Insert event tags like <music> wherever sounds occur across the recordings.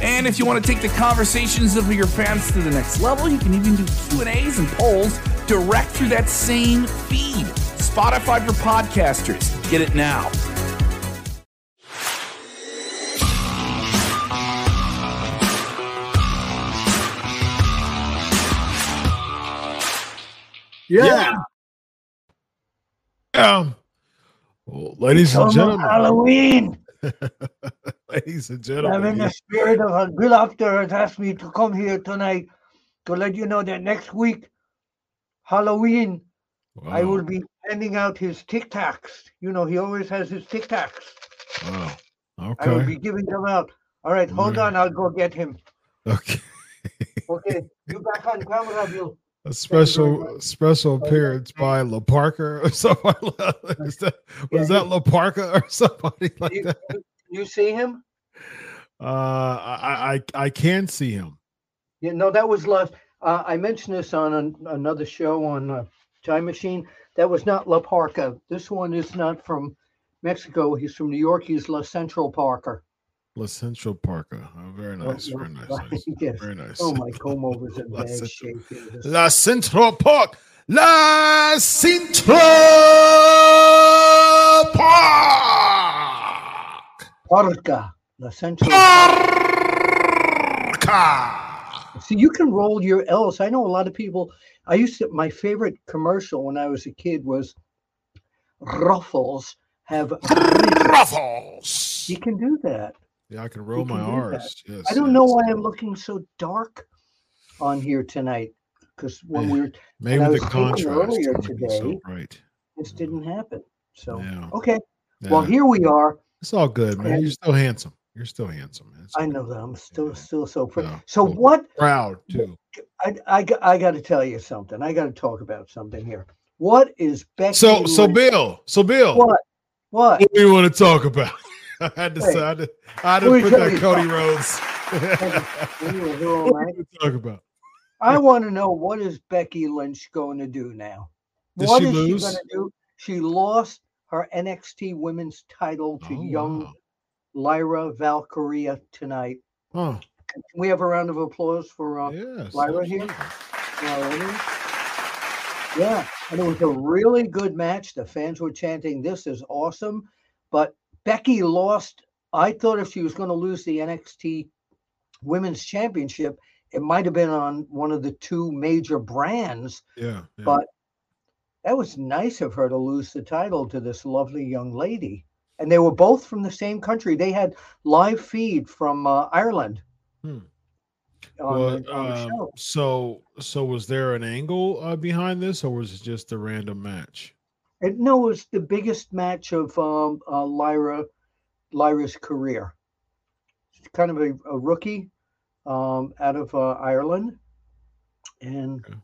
And if you want to take the conversations of your fans to the next level, you can even do Q&As and polls direct through that same feed. Spotify for podcasters. Get it now. Yeah. Um, well, ladies and gentlemen, Halloween. <laughs> ladies and gentlemen. I'm in the spirit of a Bill Apter has asked me to come here tonight to let you know that next week, Halloween, I will be handing out his Tic Tacs. You know, he always has his Tic Tacs. wow. Okay. I will be giving them out. All right, hold on. I'll go get him. okay. <laughs> Okay, you back on camera, Bill. A special special appearance by La Parca or <laughs> somebody. Is that, was that La Parca or <laughs> somebody like You, that? you, see him? Uh, I I I can see him. Yeah, no, that was last. Uh, I mentioned this on an, another show on uh, Time Machine. That was not La Parca. This one is not from Mexico. He's from New York. He's La Central Parker. La Central Parker. Oh, very oh, nice, Oh, very nice, nice, <laughs> yes. very nice. Oh, my comb over's <laughs> in bad Central- shape. here. La Central Park. La Central Park. Parca. La Central. Park. See, you can roll your L's. I know a lot of people. I used to. My favorite commercial when I was a kid was Ruffles have. Ruffles. You can do that. Yeah, I can roll can my. R's. Yes. I don't know why I'm looking so dark on here tonight. Because when Yeah. we were, Maybe the contrast. earlier be so today- bright. this didn't happen. So Yeah. okay. Well, here we are. It's all good, man. and- You're still handsome. You're still handsome. man. It's I know that I'm still Yeah. still so proud. Yeah. So Well, what? Proud too. I I got- I got to tell you something. I got to talk about something here. What is Becky? So, so Lynch- Bill, so Bill, What? What? what do you want to talk about? <laughs> I had to Hey, say, I had to, I had to put that Cody. Rhodes. <laughs> When you were here all what you talk about? I want to know what is Becky Lynch going to do now? Did What she is lose? she going to do? She lost her NXT Women's title to Oh, young wow. Lyra Valkyria tonight. Huh. Can we have a round of applause for uh, Yes. Lyra here? Yeah, and it was a really good match. The fans were chanting, "This is awesome!" But Becky lost. I thought if she was going to lose the NXT Women's Championship, it might have been on one of the two major brands. Yeah. yeah. But that was nice of her to lose the title to this lovely young lady. And they were both from the same country. They had live feed from uh, Ireland. Hmm. Well, the, on the show. so, so was there an angle uh, behind this, or was it just a random match? It, no, it was the biggest match of um, uh, Lyra, Lyra's career. She's kind of a, a rookie um, out of uh, Ireland, and Okay.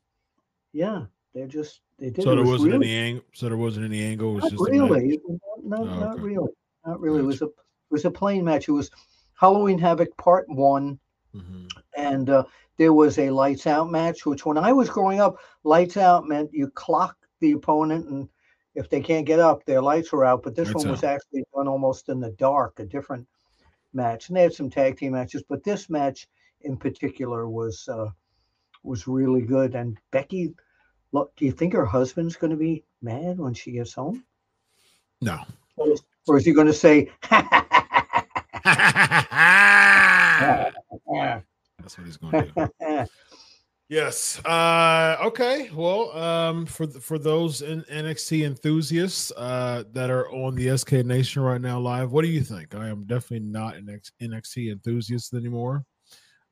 yeah, they just they did. So it there was wasn't really, any angle. So there wasn't any angle. It was not just really, not, Oh, not okay. really, not really. It was a it was a plain match. It was Halloween Havoc Part One, Mhm. and uh, there was a lights out match. Which when I was growing up, lights out meant you clock the opponent and if they can't get up, their lights were out. But this one was out. actually done almost in the dark, a different match. And they had some tag team matches, but this match in particular was uh, was really good. And Becky, look, do you think her husband's going to be mad when she gets home, No. or is, or is he going to say, <laughs> <laughs> That's what he's going to do. <laughs> Yes. Uh, okay. Well, um, for for those in NXT enthusiasts uh, that are on the SK Nation right now live, what do you think? I am definitely not an NXT enthusiast anymore.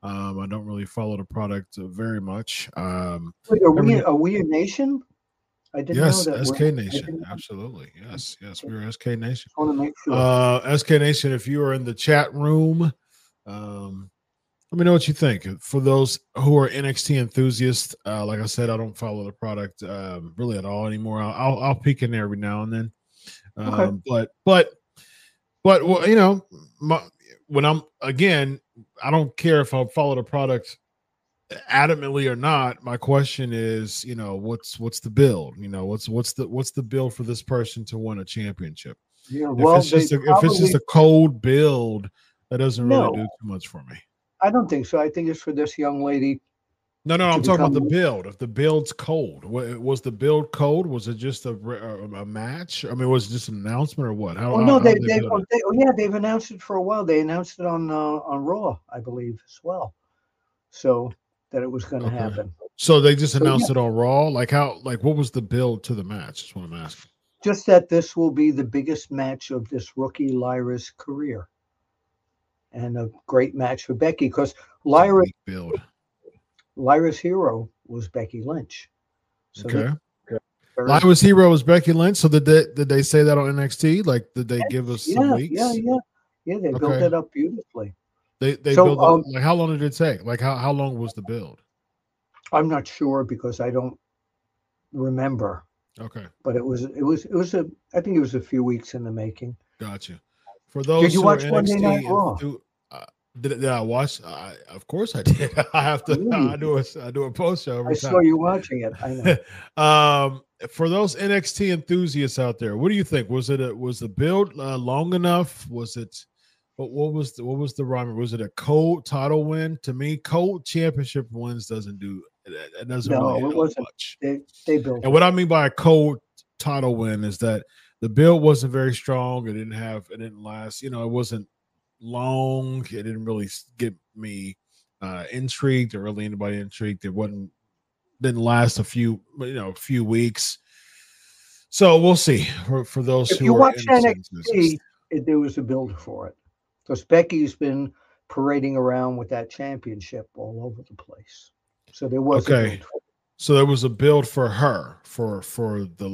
Um, I don't really follow the product uh, very much. Um, Wait, are we Every- are we a nation? I didn't yes, know that. SK We're- Nation, absolutely. Yes, yes, we're SK Nation. just want to make sure. Uh, SK Nation, if you are in the chat room, um, Let me know what you think. For those who are NXT enthusiasts, uh, like I said, I don't follow the product um, really at all anymore. I'll, I'll, I'll peek in there every now and then. Um, okay. But but but well, you know, my, when I'm again, I don't care if I follow the product adamantly or not. My question is, you know, what's what's the build? You know, what's what's the what's the build for this person to win a championship? Yeah, well, if it's just a, probably, if it's just a cold build, that doesn't really no, do too much for me. I don't think so. I think it's for this young lady. No, no, I'm talking about the build. If the build's cold, was the build cold? Was it just a, a, match? I mean, was it just an announcement or what? How, oh no, how, they, they, they, oh, yeah, they've announced it for a while. They announced it on uh, on Raw, I believe, as well. So that it was going to okay. happen. So they just announced so, yeah. it on Raw. Like how? Like what was the build to the match? That's what I'm asking. Just that this will be the biggest match of this rookie Lyra's career, and a great match for Becky because Lyra build. Lyra's hero was Becky Lynch. So okay. Lyra's hero was Becky Lynch. So did they did they say that on NXT? Like did they give us yeah, some weeks? Yeah, yeah, yeah. They okay. built it up beautifully. They they so, built um, like how long did it take? Like how, how long was the build? I'm not sure because I don't remember. Okay. But it was it was it was a I think it was a few weeks in the making. Gotcha. For those did you watch Monday Night Raw? uh, did, did, I watch? I, of course I <laughs> did. I have to. I do a I do a post show. I time. saw you watching it. I know. <laughs> um, for those NXT enthusiasts out there, what do you think? Was it a was the build uh, long enough? Was it but what was the, what was the rhyme? Was it a cold title win? To me, cold championship wins doesn't do it doesn't no, really it wasn't. much. They, they built. And what I mean by a cold title win is that the build wasn't very strong. It didn't have it didn't last. You know, it wasn't long. It didn't really get me uh intrigued or really anybody intrigued. It wasn't didn't last a few you know a few weeks. So we'll see for, for those if who you watch NXT, there was a build for it because Becky's been parading around with that championship all over the place. So there was okay. So there was a build for her for for the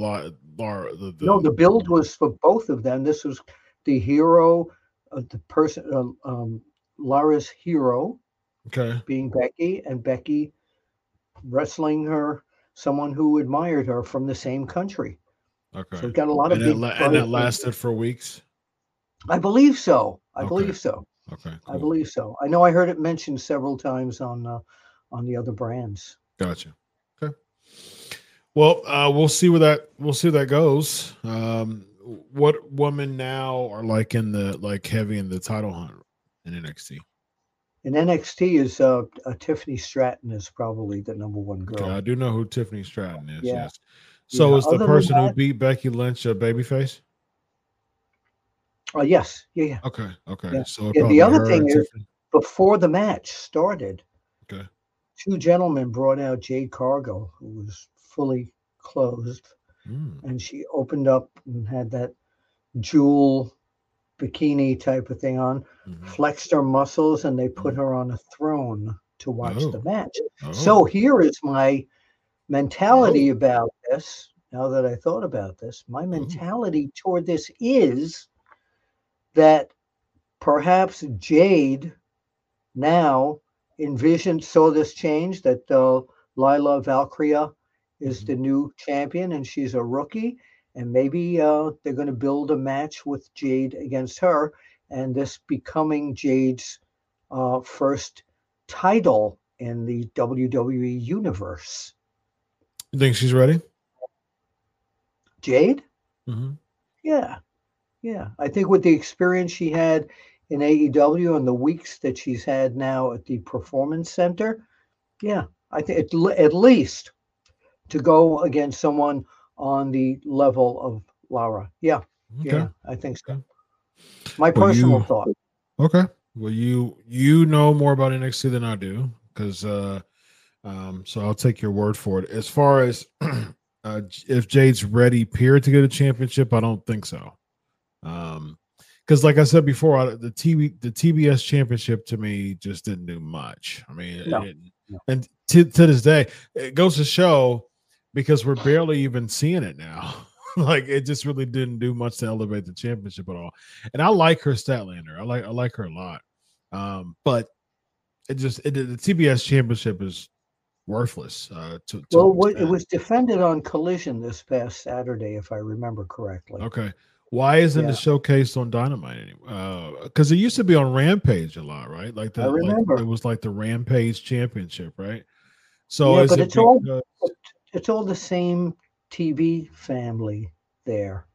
law. The, the, no, the build was for both of them. This was the hero, uh, the person, uh, um, Lara's hero, okay, being Becky, and Becky wrestling her someone who admired her from the same country. Okay, so it got a lot of and, it, and it lasted for weeks. I believe so. I okay. believe so. Okay, cool. I believe so. I know I heard it mentioned several times on uh, on the other brands. Gotcha. Okay. Well, uh, we'll see where that we'll see where that goes. Um, what women now are like in the like heavy in the title hunt in NXT? In NXT is uh, uh, Tiffany Stratton is probably the number one girl. Okay, I do know who Tiffany Stratton is. Yeah. Yes. So yeah. is the person that, who beat Becky Lynch a babyface? Oh yes, yeah, yeah. Okay, okay. Yeah. So yeah, the other thing is, before the match started, okay, two gentlemen brought out Jade Cargill, who was fully closed. mm. and she opened up and had that jewel bikini type of thing on, mm-hmm. flexed her muscles, and they put mm. her on a throne to watch oh. the match. Oh. So here is my mentality oh. about this. Now that I thought about this, my oh. mentality toward this is that perhaps Jade now envisioned saw this change that uh, Lyra Valkyria is mm-hmm. the new champion and she's a rookie and maybe uh, they're going to build a match with Jade against her and this becoming Jade's uh, first title in the WWE universe. You think she's ready? Jade? Mm-hmm. Yeah. Yeah, I think with the experience she had in AEW and the weeks that she's had now at the Performance Center, yeah, I think at, at least to go against someone on the level of Laura. Yeah, okay. yeah, I think so. My well, personal you, thought. Okay. Well, you you know more about NXT than I do because uh, um, so I'll take your word for it. As far as <clears throat> uh, if Jade's ready, period, to get a championship, I don't think so. Um, because like I said before, the TV the TBS championship to me just didn't do much. I mean, no. it, no. and to, to this day, it goes to show because we're barely even seeing it now. <laughs> like it just really didn't do much to elevate the championship at all. And I like her Statlander. I like I like her a lot. Um, but it just it, the TBS championship is worthless. Uh, to, to well, it was defended on Collision this past Saturday, if I remember correctly. Okay, why isn't yeah. it showcased on Dynamite anymore? Because uh, it used to be on Rampage a lot, right? Like the, I remember like, it was like the Rampage Championship, right? So yeah, but it's all it's all the same TV family there.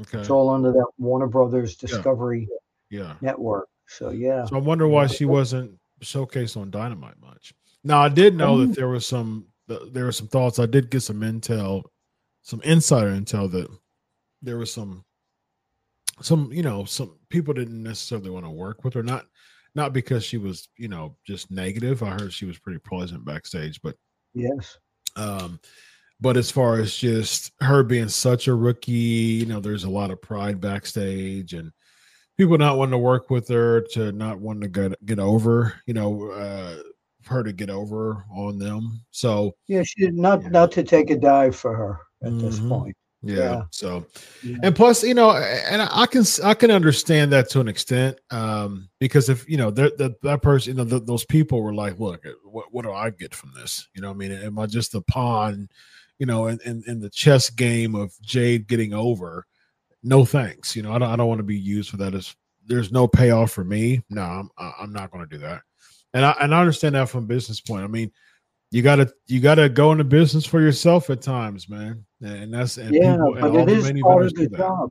Okay, it's all under that Warner Brothers Discovery yeah. yeah. network. So yeah. So I wonder why she wasn't showcased on Dynamite much. Now I did know that mm. there was some there were some thoughts. I did get some intel, some insider intel that there was some some you know some people didn't necessarily want to work with her not not because she was you know just negative i heard she was pretty pleasant backstage but yes um but as far as just her being such a rookie you know there's a lot of pride backstage and people not wanting to work with her to not wanting to get get over you know uh her to get over on them so yeah she not yeah. not to take a dive for her at mm-hmm. this point yeah. yeah. So, yeah. and plus, you know, and I can I can understand that to an extent, um, because if you know that that person, you know, the, those people were like, look, uh, what what do I get from this? You know, I mean, am I just a pawn? You know, in, in, in the chess game of Jade getting over? No thanks. You know, I don't I don't want to be used for that. As there's no payoff for me. No, I'm I'm not going to do that. And I and I understand that from business point. I mean, you gotta you gotta go into business for yourself at times, man. And that's and yeah, people, but it is part of the job.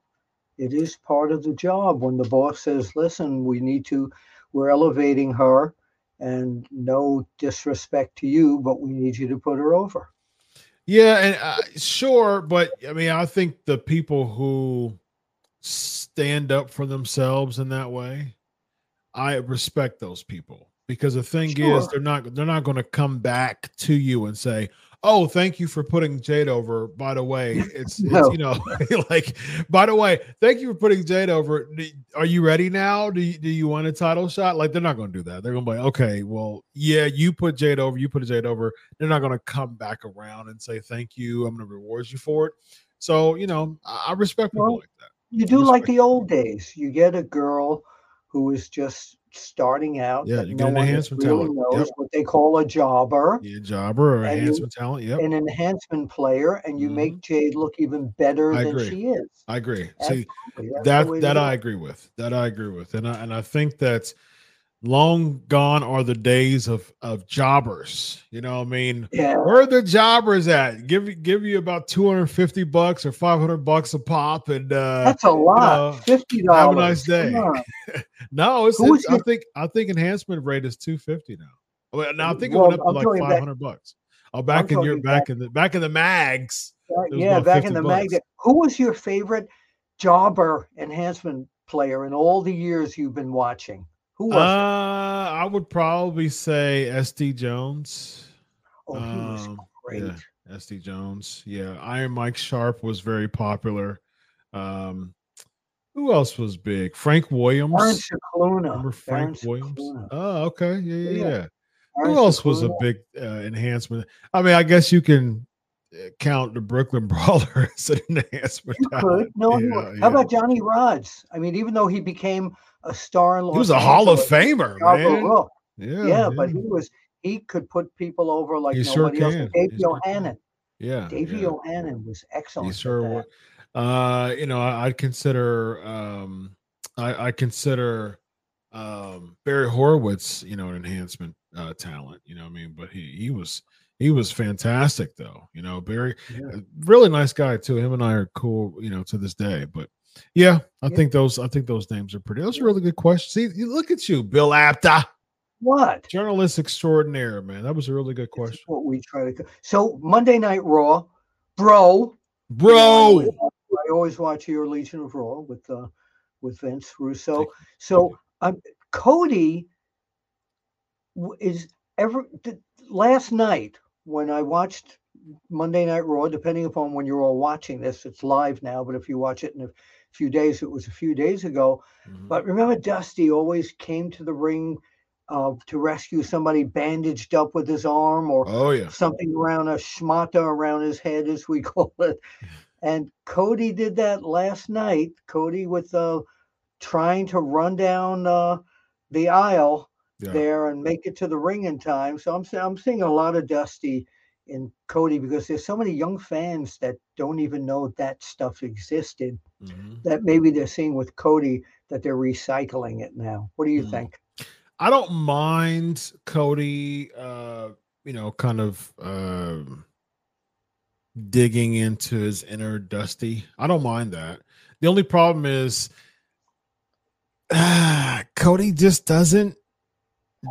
It is part of the job when the boss says, "Listen, we need to. We're elevating her, and no disrespect to you, but we need you to put her over." Yeah, and uh, sure, but I mean, I think the people who stand up for themselves in that way, I respect those people because the thing sure. is they're not they're not going to come back to you and say oh thank you for putting jade over by the way. It's, <laughs> no. it's you know <laughs> like by the way thank you for putting jade over. Are you ready now? Do you, do you want a title shot? Like they're not going to do that. They're going to be like okay well yeah you put jade over you put jade over. They're not going to come back around and say thank you i'm going to reward you for it. So you know i, I respect people like that. you do like the old days. You get a girl who is just starting out. Yeah, you get no an enhancement really talent. Knows yep. what they call a jobber. Yeah, jobber or enhancement you, talent. Yep. An enhancement player, and you mm-hmm. make Jade look even better I than agree. she is. I agree. Absolutely. See, That's that that I agree with. That I agree with, and I and I think that's long gone are the days of of jobbers. You know, I mean, yeah. where are the jobbers at? Give give you about two hundred fifty bucks or five hundred bucks a pop, and uh, that's a lot. You know, Fifty dollars. Have a nice day. <laughs> no, it's, it's I think I think enhancement rate is two fifty now. Well, now I think it well, went up to I'm like five hundred bucks. Oh, back I'm in your back in the back in the mags. yeah, back in the bucks. mag. Who was your favorite jobber enhancement player in all the years you've been watching? Who was uh, it? I would probably say SD Jones. Oh, he was um, great. Yeah, SD Jones. Yeah, Iron Mike Sharpe was very popular. Um, who else was big? Frank Williams. Remember Frank Williams? Oh, okay. Yeah, yeah, yeah. yeah. Who else was a big uh, enhancement? I mean, I guess you can uh, count the Brooklyn <laughs> Brawler as an enhancement. You could. No, yeah, how about Johnny Rodz? I mean, even though he became a star in Los He was a Hall of Famer, man. Yeah, yeah, but he was he could put people over like he nobody sure else. Davey O'Hannon. Yeah, Davey yeah. O'Hannon was excellent. He sure was. Uh, you know, I, would consider um, I, I consider um Barry Horowitz, you know, an enhancement uh, talent. You know, what I mean, but he he was he was fantastic though. You know, Barry, yeah. really nice guy too. Him and I are cool. You know, to this day, but yeah, I yeah. think those I think those names are pretty. Those are really good questions. See, look at you, Bill Apter. What? Journalist extraordinaire, man. That was a really good question. what we try to. So Monday Night Raw, bro, bro. You know, I, always watch your Legion of Raw with uh with Vince Russo. So um, Cody is ever last night when I watched Monday Night Raw, depending upon when you're all watching this, it's live now. But if you watch it in a few days, it was a few days ago. Mm-hmm. But remember, Dusty always came to the ring uh, to rescue somebody bandaged up with his arm or oh, yeah. something around a schmata around his head, as we <laughs> call it. <laughs> And Cody did that last night. Cody with uh, trying to run down uh, the aisle yeah. there and make it to the ring in time. So I'm I'm seeing a lot of Dusty in Cody because there's so many young fans that don't even know that stuff existed. Mm-hmm. That maybe they're seeing with Cody that they're recycling it now. What do you mm-hmm. think? I don't mind Cody. Uh, you know, kind of. Uh, digging into his inner Dusty. I don't mind that. The only problem is uh, <sighs> Cody just doesn't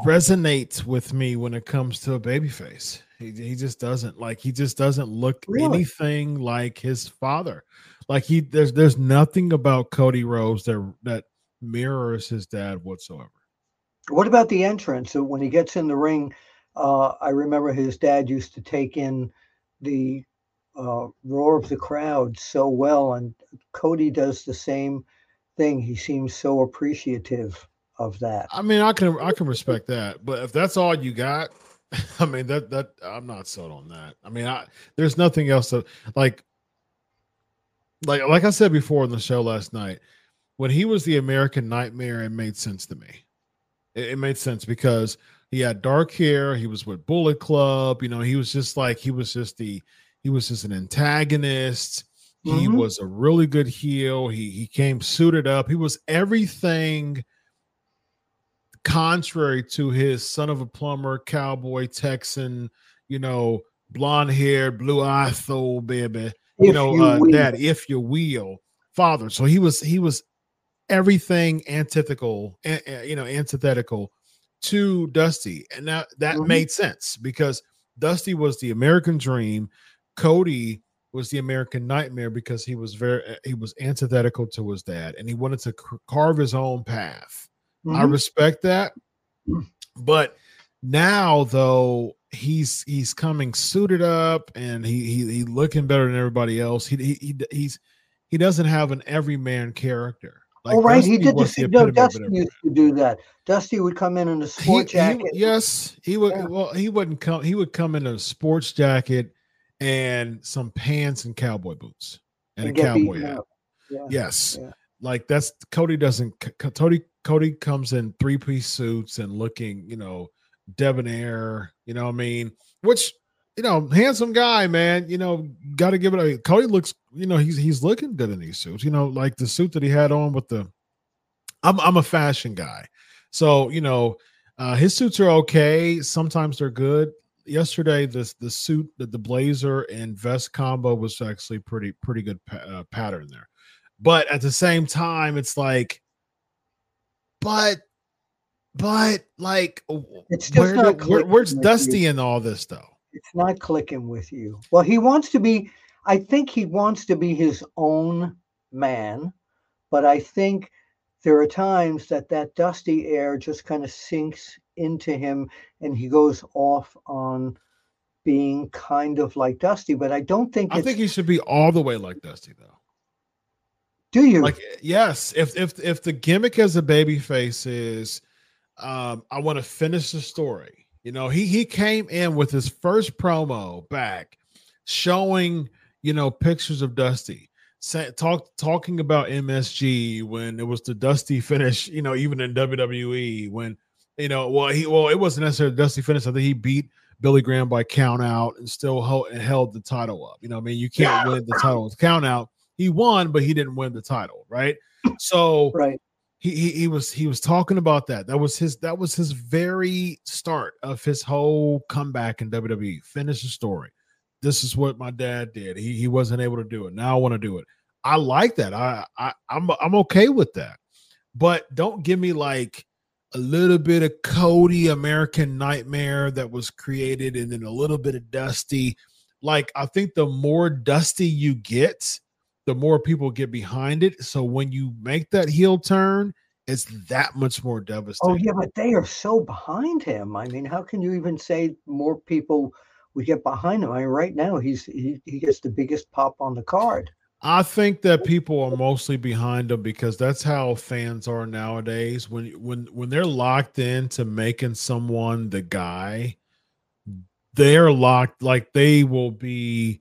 resonate with me when it comes to a babyface. He, he just doesn't like he just doesn't look really? anything like his father. Like he there's there's nothing about Cody Rhodes that that mirrors his dad whatsoever. What about the entrance? So when he gets in the ring, uh, I remember his dad used to take in the uh, roar of the crowd so well, and Cody does the same thing. He seems so appreciative of that. I mean, I can I can respect that, but if that's all you got, <laughs> I mean that that I'm not sold on that. I mean, I there's nothing else to like. Like like I said before in the show last night, when he was the American Nightmare, it made sense to me. It, it made sense because he had dark hair. He was with Bullet Club. You know, he was just like he was just the he was just an antagonist. Mm-hmm. He was a really good heel. He he came suited up. He was everything contrary to his son of a plumber, cowboy, Texan, you know, blonde hair, blue eye, soul baby, you if know, you uh, dad, if you will, father. So he was he was everything antithetical, you know, antithetical to Dusty, and that that mm-hmm. made sense because Dusty was the American dream. Cody was the American nightmare because he was very eh, he was antithetical to his dad and he wanted to carve his own path. Mm-hmm. I respect that. But now though he's he's coming suited up and he he, he looking better than everybody else. He, he, he he's he doesn't have an everyman character. Like oh, right. Dusty he did the, the no, Dusty used to do that. Dusty would come in in a sports he, jacket. He, yes, he would. Yeah. Well, he wouldn't come. He would come in a sports jacket and some pants and cowboy boots and, and a cowboy hat. Yeah. Yes. Yeah. Like that's Cody doesn't Cody Cody comes in three piece suits and looking, you know, debonair, you know I mean? Which, you know, handsome guy, man. You know, gotta give it a Cody looks, you know, he's he's looking good in these suits, you know, like the suit that he had on with the I'm I'm a fashion guy. So, you know, uh, his suits are okay. Sometimes they're good yesterday this the suit the, the blazer and vest combo was actually pretty pretty good pa- uh, pattern there but at the same time it's like but but like it's just where, where, where's dusty you. in all this though it's not clicking with you well he wants to be i think he wants to be his own man but i think there are times that that dusty air just kind of sinks into him and he goes off on being kind of like Dusty, but I don't think I think he should be all the way like Dusty though. Do you? Like yes, if if if the gimmick as a baby face is um I want to finish the story. You know, he he came in with his first promo back showing, you know, pictures of Dusty. Say, talk talking about MSG when it was the Dusty finish, you know, even in WWE when you know, well, he well, it wasn't necessarily Dusty finish. I think he beat Billy Graham by count out and still held, and held the title up. You know, I mean, you can't win the title with count out. He won, but he didn't win the title, right? So, right. He, he, he was he was talking about that. That was his that was his very start of his whole comeback in WWE. Finish the story. This is what my dad did. He he wasn't able to do it. Now I want to do it. I like that. I, I I'm I'm okay with that. But don't give me like a little bit of Cody American Nightmare that was created, and then a little bit of Dusty. Like, I think the more Dusty you get, the more people get behind it. So when you make that heel turn, it's that much more oh, devastating. Oh, yeah, but they are so behind him. I mean, how can you even say more people would get behind him? I mean, right now he's he, he gets the biggest pop on the card. I think that people are mostly behind him because that's how fans are nowadays. When when when they're locked into making someone the guy, they're locked like they will be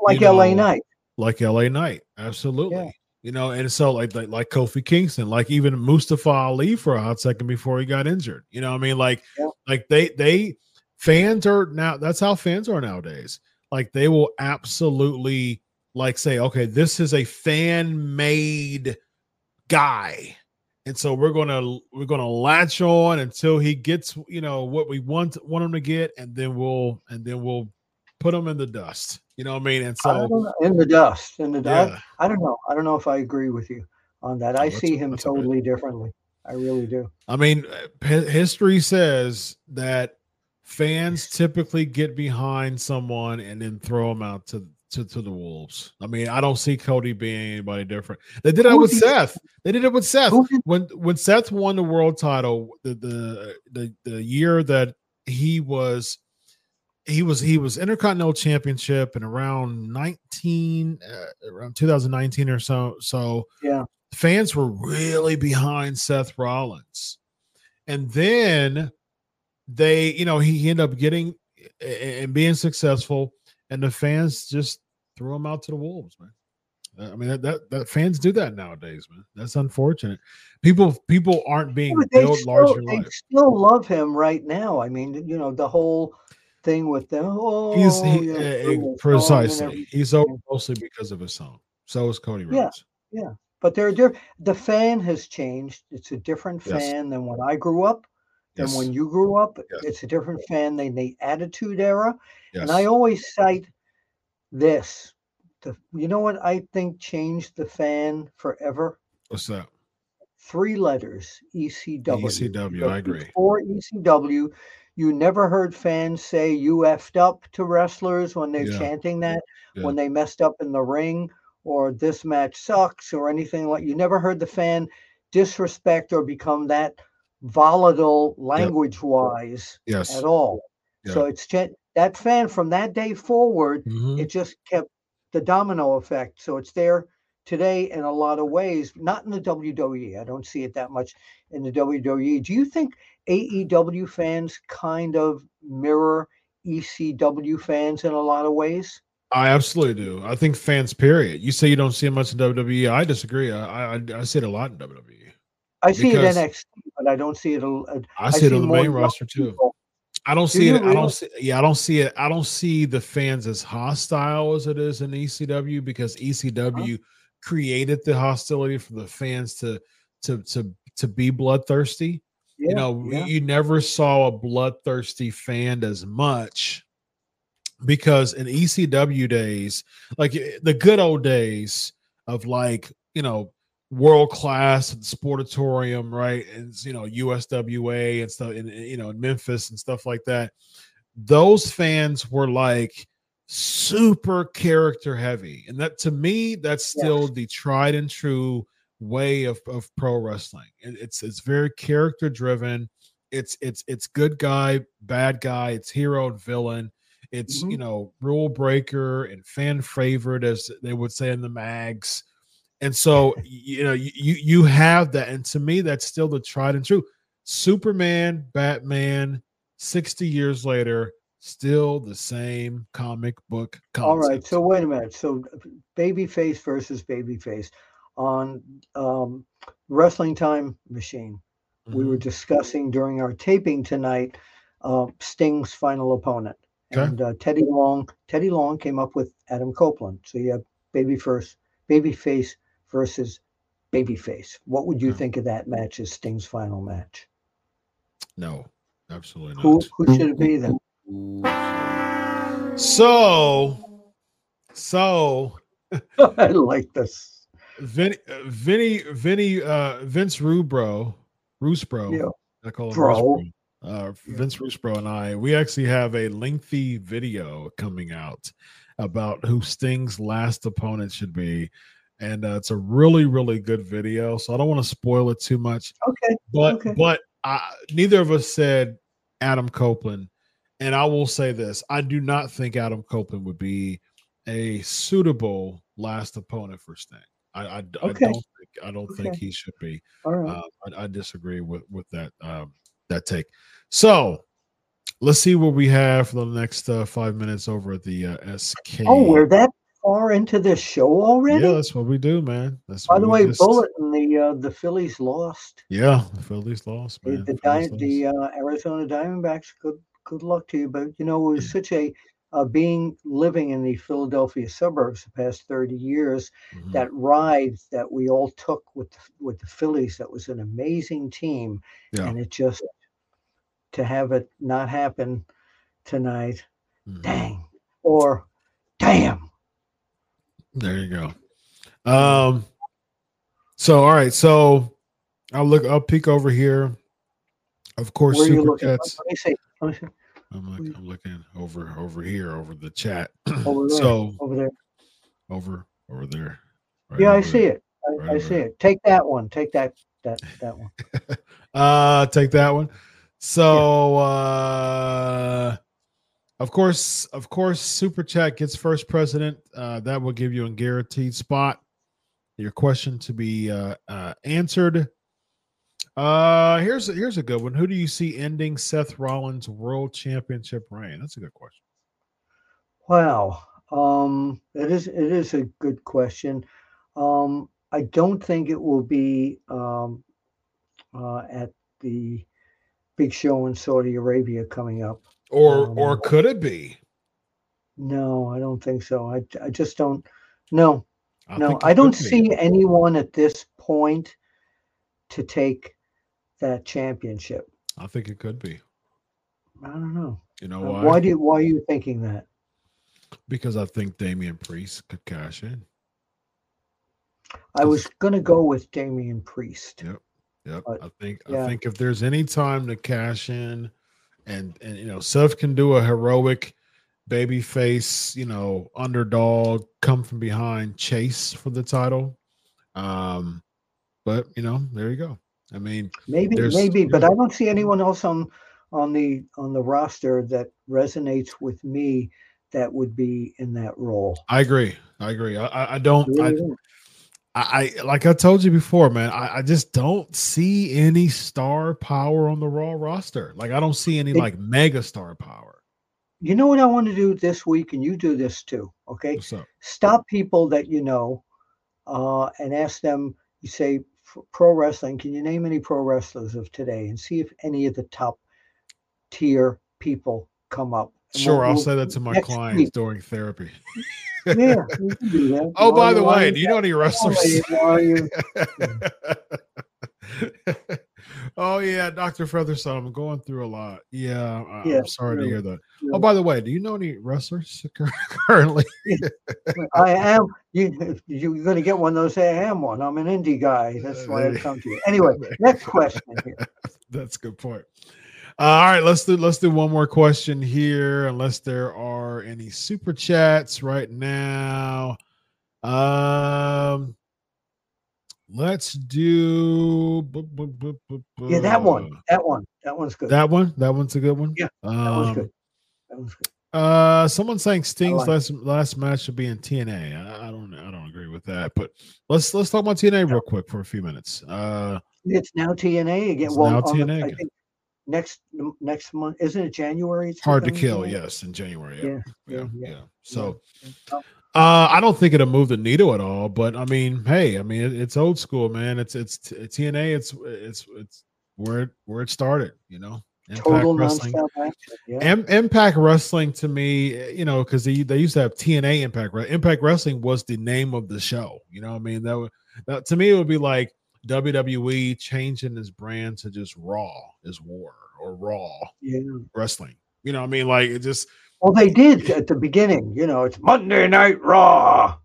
like LA Knight. Like LA Knight. Absolutely. Yeah. you know, and so like, like like Kofi Kingston, like even Mustafa Ali for a hot second before he got injured. You know, I mean, like yeah. like they they fans are now that's how fans are nowadays. Like they will absolutely like say, okay, this is a fan made guy. And so we're gonna we're gonna latch on until he gets you know what we want want him to get, and then we'll and then we'll put him in the dust. You know what I mean? And so in the dust, in the dust. Yeah. I, I, don't know. I don't know if I agree with you on that. I oh, see him totally differently. I really do. I mean, uh, history says that fans typically get behind someone and then throw them out to to, to the wolves. I mean, I don't see Cody being anybody different. They did it with Seth. They did it with Seth when when Seth won the world title the the the, the year that he was he was he was intercontinental championship in around 19 uh, around 2019 or so so yeah fans were really behind Seth Rollins and then they you know he, ended up getting and being successful and the fans just threw him out to the wolves man I mean that, that, that fans do that nowadays, man. That's unfortunate. People people aren't being yeah, built larger. They life. still love him right now. I mean, you know, the whole thing with them. Oh, he's he, yeah, uh, precisely. He's over mostly because of his song. So is Cody Rhodes. Yeah, yeah. But they're different. The fan has changed. It's a different yes. fan than when I grew up. Than yes. when you grew up. Yes. It's a different fan than the Attitude Era. And I always cite this. The you know what I think changed the fan forever. What's that? Three letters. ECW. ECW. I agree. Before ECW, you never heard fans say you effed up to wrestlers when they're yeah. chanting that, yeah. when they messed up in the ring, or this match sucks, or anything like. You never heard the fan disrespect or become that volatile language-wise yep. yes. at all. Yep. So it's that fan from that day forward. Mm-hmm. It just kept the domino effect. So it's there today in a lot of ways, not in the WWE. I don't see it that much in the WWE. Do you think AEW fans kind of mirror ECW fans in a lot of ways? I absolutely do. I think fans, period. You say you don't see it much in WWE. I disagree. I I, I see it a lot in WWE. I see it in NXT, but I don't see it. A, uh, I, I see, see it on the main roster too. People. I don't see do it. Really? I don't see. Yeah, I don't see it. I don't see the fans as hostile as it is in ECW because ECW huh? Created the hostility for the fans to to to to be bloodthirsty yeah, you know, yeah. you never saw a bloodthirsty fan as much because in ECW days, like eh, the good old days of like, you know, world class and sportatorium, right? And you know, USWA and stuff, and you know, in Memphis and stuff like that. Those fans were like super character heavy, and that to me, that's still the tried and true way of, of pro wrestling. it's it's very character driven. It's it's it's good guy, bad guy. It's hero and villain. It's mm-hmm. you know rule breaker and fan favorite, as they would say in the mags. And so <laughs> you know you you have that, and to me that's still the tried and true. Superman, Batman, sixty years later, still the same comic book concept. All right, so wait a minute. So babyface versus babyface on um, Wrestling Time Machine. Mm-hmm. We were mm-hmm. discussing during our taping tonight uh, Sting's final opponent, okay. and uh, Teddy Long. Teddy Long came up with Adam Copeland. So you have baby first, babyface versus babyface. What would you yeah. think of that match as Sting's final match? No, absolutely not. Who, who should it be then? So, so <laughs> I like this. Vinny, Vinny, Vinny, uh, Vince Rubro, Rusbro. Yeah. I call him Bro. Rusbro. Uh, Vince Rusbro and I, we actually have a lengthy video coming out about who Sting's last opponent should be. And uh, it's a really, really good video. So I don't want to spoil it too much. Okay. But, okay. but I, neither of us said Adam Copeland. And I will say this I do not think Adam Copeland would be a suitable last opponent for Sting. I, I, okay. I don't think I don't okay. think he should be. Right. Uh, I, I, disagree with with that um, that take. So let's see what we have for the next uh, five minutes over at the uh, SK. Oh, we're that far into this show already? Yeah, that's what we do, man. That's By the way, just... Bulletin, the uh, the Phillies lost. Yeah, the Phillies lost. Man. The the, the, the uh, Arizona Diamondbacks. Good good luck to you, but you know it was such a uh, being living in the Philadelphia suburbs the past 30 years, mm-hmm. that ride that we all took with the, with the Phillies, that was an amazing team. Yeah. And it just to have it not happen tonight, mm-hmm. dang, or damn. There you go. Um, so all right, so I'll look, I'll peek over here. Of course, Where super cats. Let me see. Let me see. I'm I'm looking over over here over the chat. <clears throat> Over there, so over there. Over over there. Right yeah, over I see there. it. I, right I see it. Take that one. Take that that that one. <laughs> uh take that one. So yeah. uh of course, of course, Super Chat gets first president. Uh, that will give you a guaranteed spot. Your question to be uh, uh, answered uh, here's a, here's a good one. Who do you see ending Seth Rollins' World Championship reign? That's a good question. Wow, um, it is it is a good question. Um, I don't think it will be um, uh, at the big show in Saudi Arabia coming up. Or um, or could it be? No, I don't think so. I I just don't. No, I no, I don't see anyone at this point to take that championship? I think it could be. I don't know. You know uh, why? Why do you, why are you thinking that? Because I think Damian Priest could cash in. I was gonna go with Damian Priest. Yep. Yep. But, I think yeah. I think if there's any time to cash in and and you know, Seth can do a heroic baby face, you know, underdog, come from behind, chase for the title. Um, but you know, there you go. I mean, maybe, maybe, but I don't see anyone else on on the on the roster that resonates with me that would be in that role. I agree. I agree. I, I don't. Really I, I, like I told you before, man. I, I, just don't see any star power on the Raw roster. Like I don't see any it, like mega star power. You know what I want to do this week, and you do this too. Okay, stop people that you know, uh, and ask them. You say, pro wrestling, can you name any pro wrestlers of today and see if any of the top tier people come up? And sure, we'll, I'll we'll, say that to my clients week. during therapy. yeah, <laughs> Oh, by the way, do you know any wrestlers? <laughs> oh yeah, Doctor Featherstone. I'm going through a lot. Yeah, I'm yeah, sorry really, to hear that. Really. Oh, by the way, do you know any wrestlers <laughs> currently? I am. You you're going to get one of those. Say I am one. I'm an indie guy. <laughs> That's why I come to you. Anyway, <laughs> next question here. That's a good point. Uh, all right, let's do let's do one more question here, unless there are any super chats right now. Um, Let's do. Yeah, that one. That one. That one's good. That one. That one's a good one. Yeah, that um, one's good. That one's good. Uh, someone saying Sting's like last last match should be in TNA. I, I, don't I don't agree with that, but let's let's talk about TNA real quick for a few minutes. Uh, it's now TNA again. well, now TNA the, again. next next month isn't it January? Hard to kill. Yes, in January. Yeah, yeah, yeah. yeah. yeah. So. Uh, I don't think it'll move the needle at all, but I mean, hey, I mean, it, it's old school, man. It's it's TNA. It's it's it's where it, where it started, you know. Impact Total Wrestling. Yeah. M- Impact Wrestling to me, you know, because they, they used to have TNA Impact. Right? Impact Wrestling was the name of the show. You know, I mean, that would that, to me it would be like WWE changing its brand to just Raw is War or Raw yeah. Wrestling. You know, I mean, like it just well, they did at the beginning. You know, it's Monday Night Raw.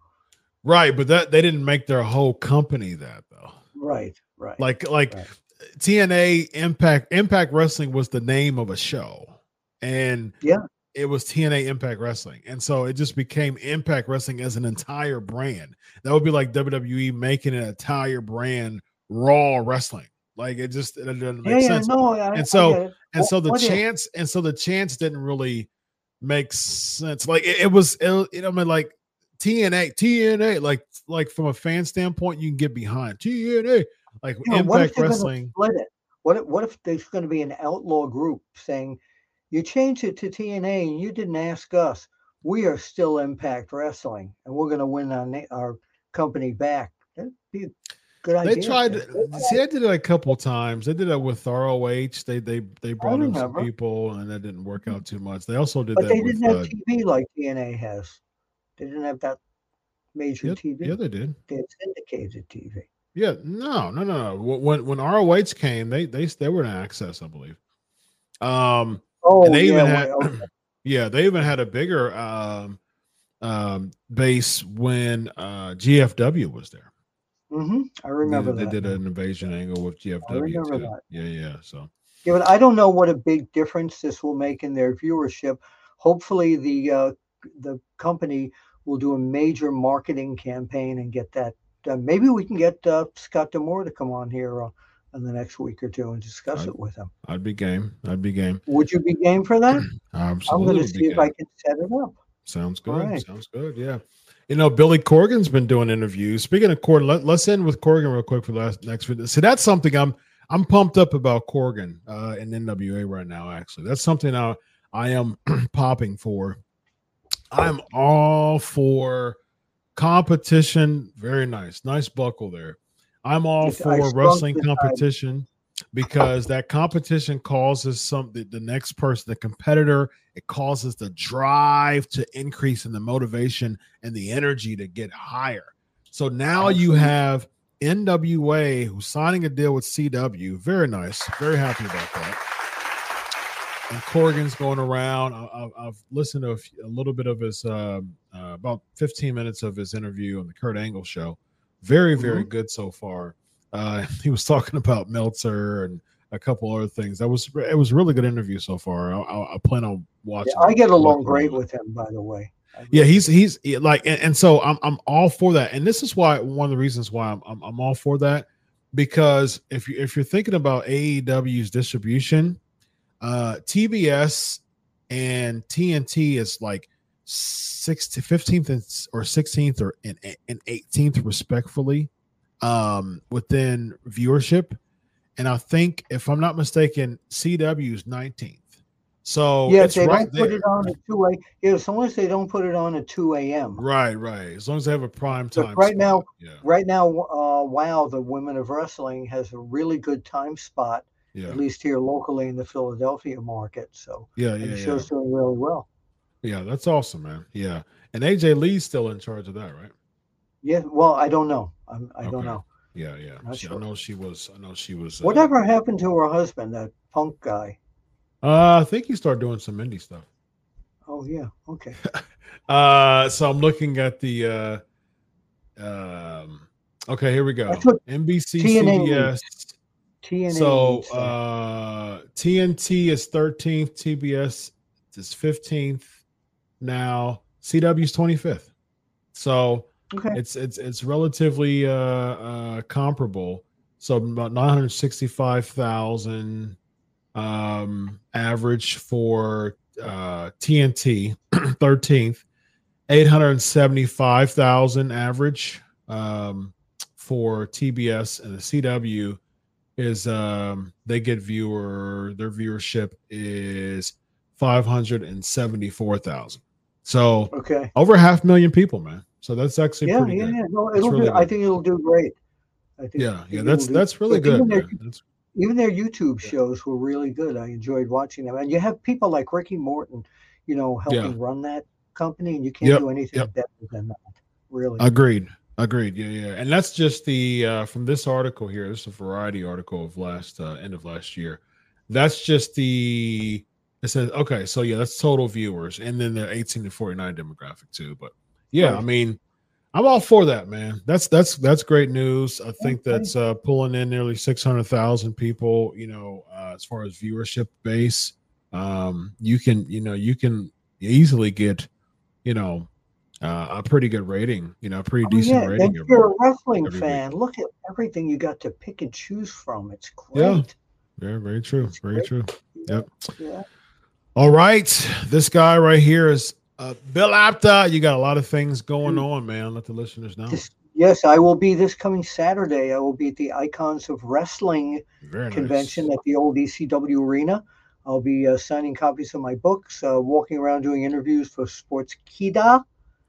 Right, but that they didn't make their whole company that though. Right, right. Like like right. TNA Impact Impact Wrestling was the name of a show. And yeah, it was TNA Impact Wrestling. And so it just became Impact Wrestling as an entire brand. That would be like WWE making an entire brand Raw Wrestling. Like it just it doesn't make yeah, sense. Yeah, no, I, and so and so the chance and so the chance didn't really makes sense. Like it, it was, it, you know, I mean, like TNA, TNA, like like from a fan standpoint, you can get behind TNA, like you know, Impact Wrestling. Split it? What if, what if there's going to be an outlaw group saying you changed it to TNA and you didn't ask us? we are still Impact Wrestling, and we're going to win our our company back. That'd be good idea. They tried. See, I did it a couple times. They did it with ROH. They they they brought in some people, and that didn't work out too much. They also did that. but that. they didn't with, have uh, TV like TNA has. They didn't have that major yeah, TV. Yeah, they did. They had syndicated TV. Yeah, no, no, no, no. When when ROH came, they they they were in AXS, I believe. Um, oh, they yeah, even had, okay. <clears throat> yeah, they even had a bigger um, um, base when uh, GFW was there. Mm-hmm. I remember they, that. They did an invasion angle with GFW. I remember too. that. Yeah, yeah. So yeah, but I don't know what a big difference this will make in their viewership. Hopefully, the uh, the company will do a major marketing campaign and get that. Uh, maybe we can get uh, Scott D'Amore to come on here uh, in the next week or two and discuss I'd, it with him. I'd be game. I'd be game. Would you be game for that? <clears throat> Absolutely. I'm going to see if. I can set it up. Sounds good. Right. Sounds good. Yeah. You know, Billy Corgan's been doing interviews. Speaking of Corgan, let, us end with Corgan real quick for the last next video. See, that's something I'm I'm pumped up about Corgan uh, in NWA right now. Actually, that's something I I am <clears throat> popping for. I'm all for competition. Very nice, nice buckle there. I'm all Yes, I for wrestling competition because that competition causes something the next person, the competitor, it causes the drive to increase and the motivation and the energy to get higher. So now you have NWA who's signing a deal with CW. Very nice. Very happy about that. And Corgan's going around. I, I've listened to a, few- a little bit of his, um uh, about 15 minutes of his interview on the Kurt Angle show. Very, very good so far. Uh, <laughs> he was talking about Meltzer and a couple other things. That was it was a really good interview so far. I, I, I plan on watching. Yeah, I get along great it. with him, by the way. Yeah, he's he's he- like, and, and so I'm I'm all for that. And this is why one of the reasons why I'm I'm, I'm all for that because if you if you're thinking about AEW's distribution, uh, TBS and TNT is like six to fifteenth or sixteenth or and and eighteenth respectfully, um, within viewership. And I think if I'm not mistaken, CW's nineteenth. So yeah, it's they right don't there. put it on at two a. Yeah, as long as they don't put it on at two a.m. Right, right. As long as they have a prime But time. right now- yeah, Right now, uh, Wow, the Women of Wrestling has a really good time spot, yeah, at least here locally in the Philadelphia market. So yeah, yeah, the yeah. show's doing really well. Yeah, that's awesome, man. Yeah, and AJ Lee's still in charge of that, right? Yeah, well, I don't know. I'm, I don't know. Yeah, yeah. Not She- I know she was. I know she was. uh, Whatever happened to her husband, that punk guy? Uh, I think he started doing some indie stuff. Oh yeah, okay. <laughs> Uh, so I'm looking at the. uh um Okay, here we go. NBC, TNA CBS. TNA. So uh TNT is 13th, TBS is 15th now, CW is 25th. So okay. it's it's it's relatively uh uh comparable. So about 965,000 um average for uh TNT 13th, <clears throat> 875,000 average um for TBS and the CW is um they get viewer their viewership is 574,000. So Okay. over half million people, man. So that's actually Yeah, pretty yeah, good. yeah. No, it'll really do, I think it'll do great. I think, Yeah, yeah, that's that's really good. Even their, even their YouTube shows were really good. I enjoyed watching them. And you have people like Ricky Morton, you know, helping run that company, and you can't Yep, do anything yep. better than that. Really. Agreed. Agreed. Yeah, yeah. And that's just the uh from this article here. This is a variety article of last uh end of last year. That's just the it says okay, so yeah, that's total viewers, and then the 18 to 49 demographic too. But yeah, I mean, I'm all for that, man. That's that's that's great news. I think that's uh pulling in nearly 600,000 people, you know, uh, as far as viewership base. Um, you can, you know, you can easily get, you know, uh, a pretty good rating, you know, a pretty Oh, decent yeah, rating. if you're a wrestling fan, look at everything you got to pick and choose from. It's great. Yeah. Very, very true. It's Very great. true. Yep. Yeah. All right. This guy right here is uh, Bill Apter. You got a lot of things going Mm. on, man. Let the listeners know. This, yes, I will be this coming Saturday. I will be at the Icons of Wrestling Very convention nice. at the old ECW Arena. I'll be uh, signing copies of my books, uh, walking around doing interviews for Sports Kida.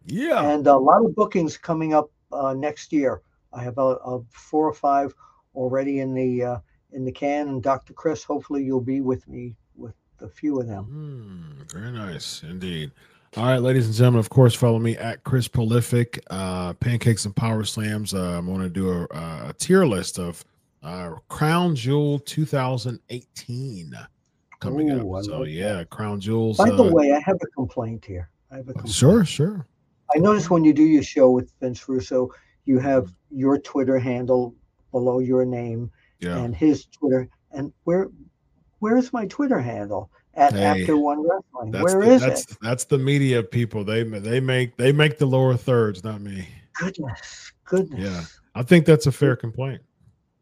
Yeah. And a lot of bookings coming up uh, next year. I have a, a, four or five already in the uh, in the can. And Dr. Chris, hopefully you'll be with me with a few of them. Mm, very nice indeed. All right, ladies and gentlemen, of course, follow me at Chris Prolific, uh, Pancakes and Power Slams. Uh, I'm going to do a, a, tier list of uh, Crown Jewel 2018 coming Ooh, up. So, yeah, that. Crown Jewels. By the uh, way, I have a complaint here. I have a complaint. Sure, sure. I noticed when you do your show with Vince Russo, you have your Twitter handle below your name yeah. and his Twitter. And where where's my Twitter handle? At hey, After One Wrestling. Where the, is that's, it? That's the media people. They they make they make the lower thirds, not me. Goodness, goodness. Yeah, I think that's a fair complaint.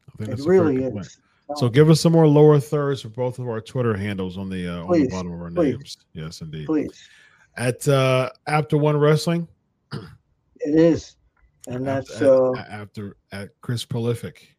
I think it that's really is. So give us some more lower thirds for both of our Twitter handles on the uh, on the bottom of our please. names. Yes, indeed. Please. At uh, After One Wrestling. It is, and that's at, uh, after at Chris Prolific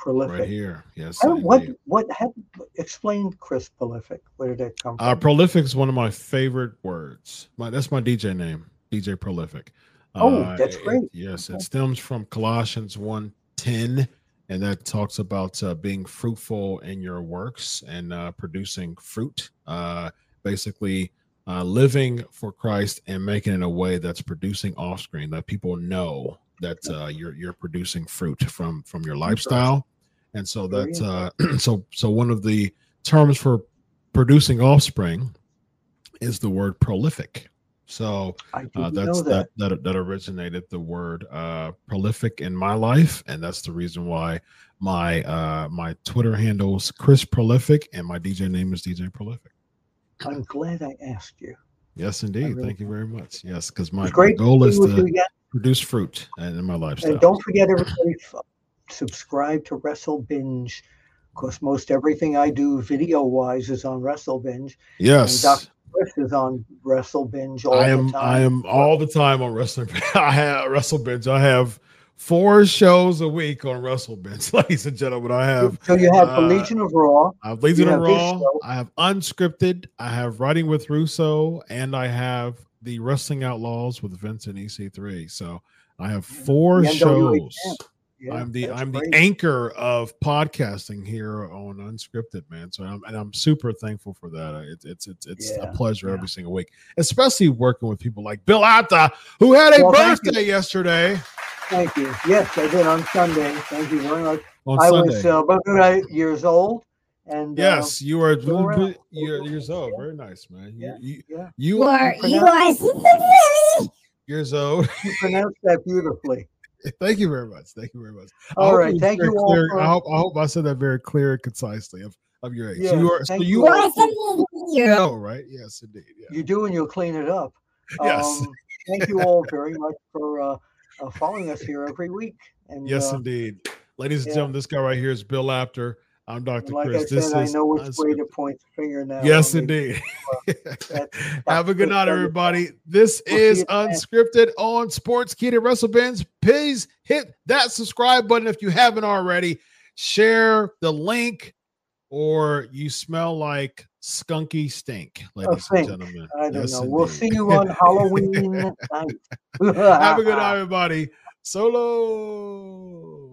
prolific. Right here, yes. what what have explain Chris prolific? Where did it come uh, from? Uh, prolific is one of my favorite words. My that's my DJ name, DJ Prolific. Oh, uh, that's great. It, yes, it stems from Colossians 1:10, and that talks about uh, being fruitful in your works and uh, producing fruit. Uh, basically, uh, living for Christ and making it in a way that's producing offspring that people know that uh, you're you're producing fruit from from your lifestyle and so that's uh <clears throat> so so one of the terms for producing offspring is the word prolific. So uh, that's that. that. that that originated the word uh prolific in my life. And that's the reason why my uh my twitter handle is chris prolific and my dj name is dj prolific. I'm glad i asked you. Yes indeed. really thank you very much. Yes because my, my goal is to produce fruit in my lifestyle. And don't forget everybody subscribe to Wrestle Binge because most everything I do video wise is on Wrestle Binge. Yes. And Dr. Chris is on Wrestle Binge all I am, the time. I am all the time on Wrestle <laughs> I have Wrestle Binge. I have four shows a week on Wrestle Binge, <laughs> ladies and gentlemen. I have so you have uh, the Legion of Raw. I have Legion of Raw. I have UnSKripted. I have writing with Russo, and I have the Wrestling Outlaws with Vince and EC3. So I have four shows. Yeah, I'm the I'm great. the anchor of podcasting here on UnSKripted, man. So I'm and I'm super thankful for that. It's it's it's it's yeah, a pleasure yeah. every single week, especially working with people like Bill Apter, who had a well, birthday yesterday. Thank you. Yes, I did on Sunday. Thank you very much. On I Sunday. was uh, about years old. And uh, yes, uh, you are you're, years old. Very nice, man. Yeah, you, you, you are you are years old. You pronounced that beautifully. <laughs> Thank you very much. Thank you very much. All right. Thank you all. For... I, hope, I hope I said that very clear and concisely of, of your age. Yeah, so you are, so you are, you know, right? Yes, indeed. Yeah. You do, and you'll clean it up. Yes. Um, thank you all very much for uh, uh, following us here every week. And yes, uh, indeed. Ladies and yeah. gentlemen, this guy right here is Bill Apter. I'm Dr. like Chris. I this said, I know which way to point the finger now. Yes, indeed. <laughs> Have a good night, everybody. This is UnSKripted on Sports Sportskeeda Wrestle Binge. Please hit that subscribe button if you haven't already. Share the link, or you smell like skunky stink, oh, ladies and gentlemen. I don't yes, know. Indeed. We'll see you <laughs> on Halloween night. Have a good night, <laughs> everybody. Solo.